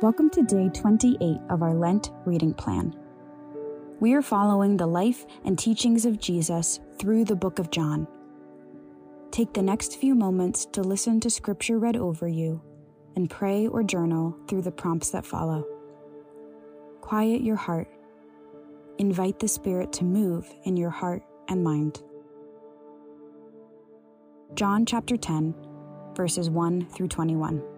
Welcome to day 28 of our Lent reading plan. We are following the life and teachings of Jesus through the book of John. Take the next few moments to listen to scripture read over you and pray or journal through the prompts that follow. Quiet your heart. Invite the Spirit to move in your heart and mind. John chapter 10, verses 1 through 21.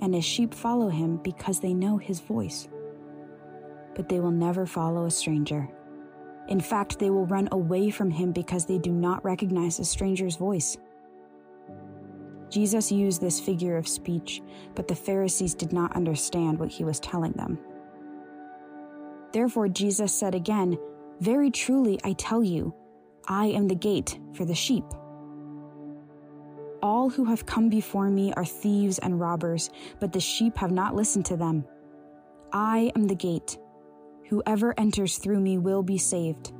and his sheep follow him because they know his voice. But they will never follow a stranger. In fact, they will run away from him because they do not recognize a stranger's voice. Jesus used this figure of speech, but the Pharisees did not understand what he was telling them. Therefore, Jesus said again, Very truly, I tell you, I am the gate for the sheep. All who have come before me are thieves and robbers, but the sheep have not listened to them. I am the gate. Whoever enters through me will be saved.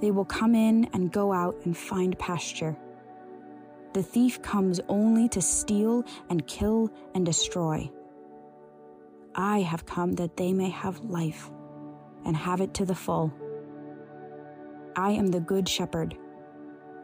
They will come in and go out and find pasture. The thief comes only to steal and kill and destroy. I have come that they may have life and have it to the full. I am the good shepherd.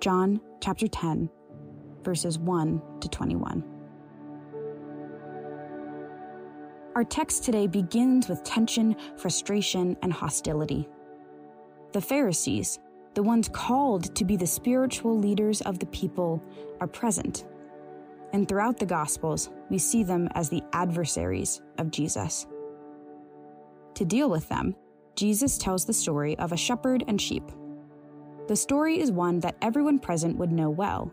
John chapter 10, verses 1 to 21. Our text today begins with tension, frustration, and hostility. The Pharisees, the ones called to be the spiritual leaders of the people, are present. And throughout the Gospels, we see them as the adversaries of Jesus. To deal with them, Jesus tells the story of a shepherd and sheep the story is one that everyone present would know well,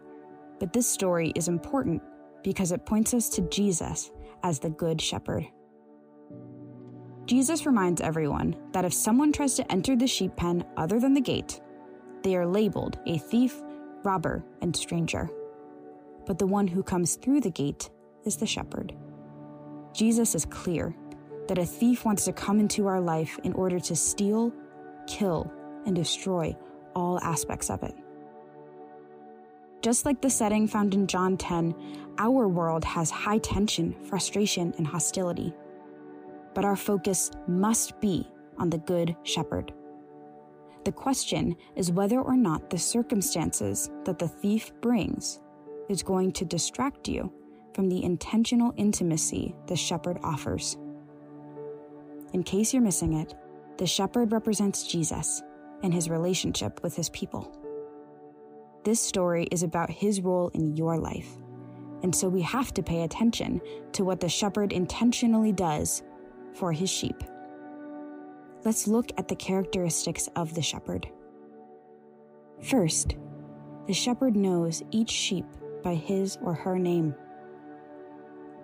but this story is important because it points us to Jesus as the Good Shepherd. Jesus reminds everyone that if someone tries to enter the sheep pen other than the gate, they are labeled a thief, robber, and stranger. But the one who comes through the gate is the shepherd. Jesus is clear that a thief wants to come into our life in order to steal, kill, and destroy all aspects of it. Just like the setting found in John 10, our world has high tension, frustration, and hostility. But our focus must be on the Good Shepherd. The question is whether or not the circumstances that the thief brings is going to distract you from the intentional intimacy the shepherd offers. In case you're missing it, the shepherd represents Jesus and his relationship with his people. This story is about his role in your life, and so we have to pay attention to what the shepherd intentionally does for his sheep. Let's look at the characteristics of the shepherd. First, the shepherd knows each sheep by his or her name.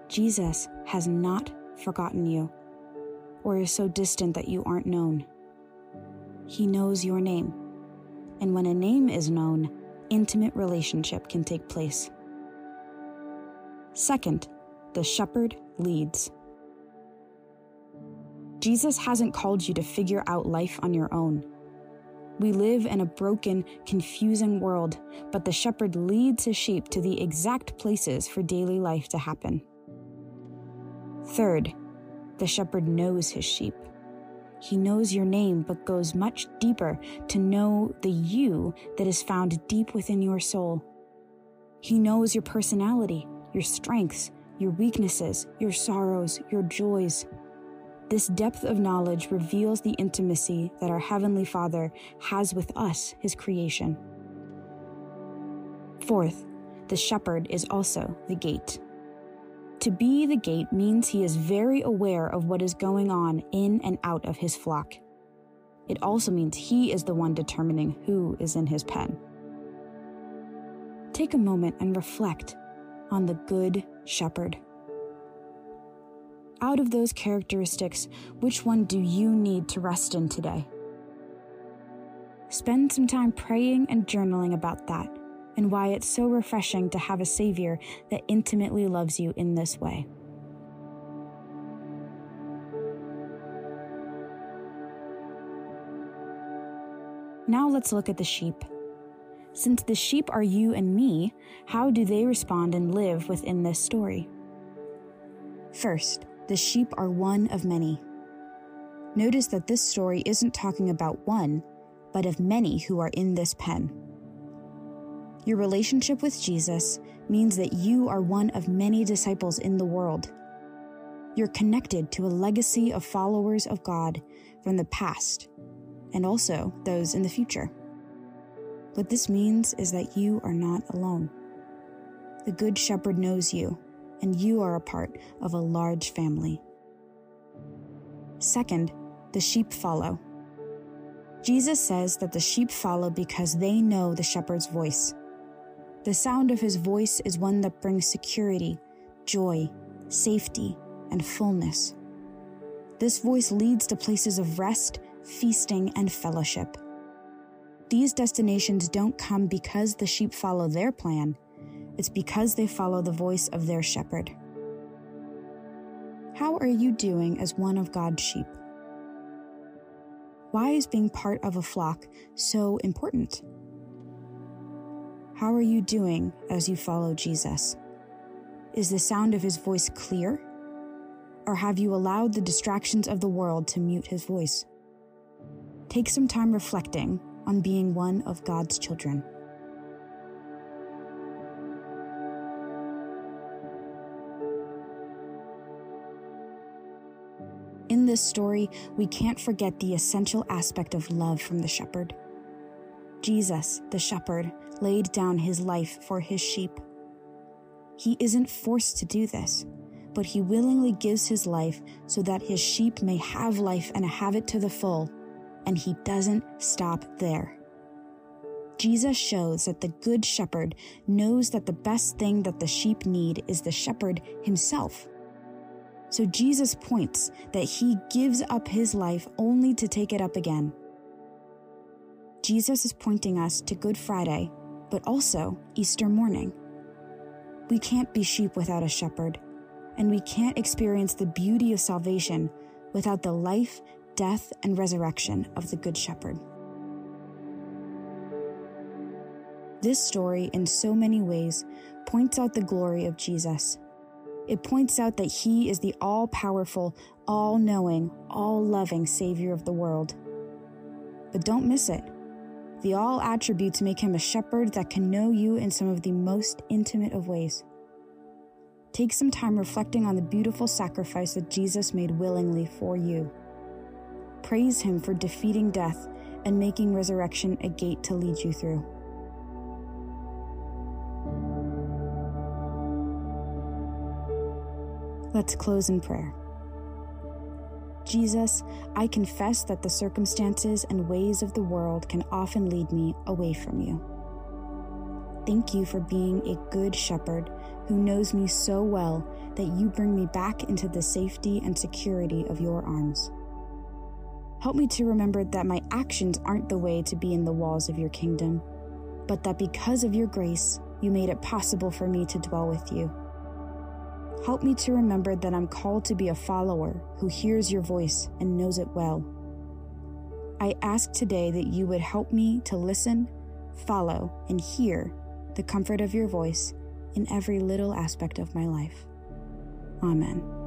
Jesus has not forgotten you or is so distant that you aren't known. He knows your name, and when a name is known, intimate relationship can take place. Second, the shepherd leads. Jesus hasn't called you to figure out life on your own. We live in a broken, confusing world, but the shepherd leads his sheep to the exact places for daily life to happen. Third, the shepherd knows his sheep. He knows your name, but goes much deeper to know the you that is found deep within your soul. He knows your personality, your strengths, your weaknesses, your sorrows, your joys. This depth of knowledge reveals the intimacy that our Heavenly Father has with us, His creation. Fourth, the shepherd is also the gate. To be the gate means he is very aware of what is going on in and out of his flock. It also means he is the one determining who is in his pen. Take a moment and reflect on the Good Shepherd. Out of those characteristics, which one do you need to rest in today? Spend some time praying and journaling about that and why it's so refreshing to have a Savior that intimately loves you in this way. Now let's look at the sheep. Since the sheep are you and me, how do they respond and live within this story? First, the sheep are one of many. Notice that this story isn't talking about one, but of many who are in this pen. Your relationship with Jesus means that you are one of many disciples in the world. You're connected to a legacy of followers of God from the past and also those in the future. What this means is that you are not alone. The Good Shepherd knows you, and you are a part of a large family. Second, the sheep follow. Jesus says that the sheep follow because they know the shepherd's voice. The sound of his voice is one that brings security, joy, safety, and fullness. This voice leads to places of rest, feasting, and fellowship. These destinations don't come because the sheep follow their plan, it's because they follow the voice of their shepherd. How are you doing as one of God's sheep? Why is being part of a flock so important? How are you doing as you follow Jesus? Is the sound of his voice clear? Or have you allowed the distractions of the world to mute his voice? Take some time reflecting on being one of God's children. In this story, we can't forget the essential aspect of love from the shepherd. Jesus, the shepherd, laid down his life for his sheep. He isn't forced to do this, but he willingly gives his life so that his sheep may have life and have it to the full and he doesn't stop there. Jesus shows that the Good Shepherd knows that the best thing that the sheep need is the shepherd himself. So Jesus points that he gives up his life only to take it up again. Jesus is pointing us to Good Friday, but also Easter morning. We can't be sheep without a shepherd, and we can't experience the beauty of salvation without the life death and resurrection of the Good Shepherd. This story, in so many ways, points out the glory of Jesus. It points out that he is the all powerful, all knowing, all loving Savior of the world. But don't miss it. The all attributes make him a shepherd that can know you in some of the most intimate of ways. Take some time reflecting on the beautiful sacrifice that Jesus made willingly for you. Praise Him for defeating death and making resurrection a gate to lead you through. Let's close in prayer. Jesus, I confess that the circumstances and ways of the world can often lead me away from you. Thank you for being a good shepherd who knows me so well that you bring me back into the safety and security of your arms. Help me to remember that my actions aren't the way to be in the walls of your kingdom, but that because of your grace, you made it possible for me to dwell with you. Help me to remember that I'm called to be a follower who hears your voice and knows it well. I ask today that you would help me to listen, follow, and hear the comfort of your voice in every little aspect of my life. Amen.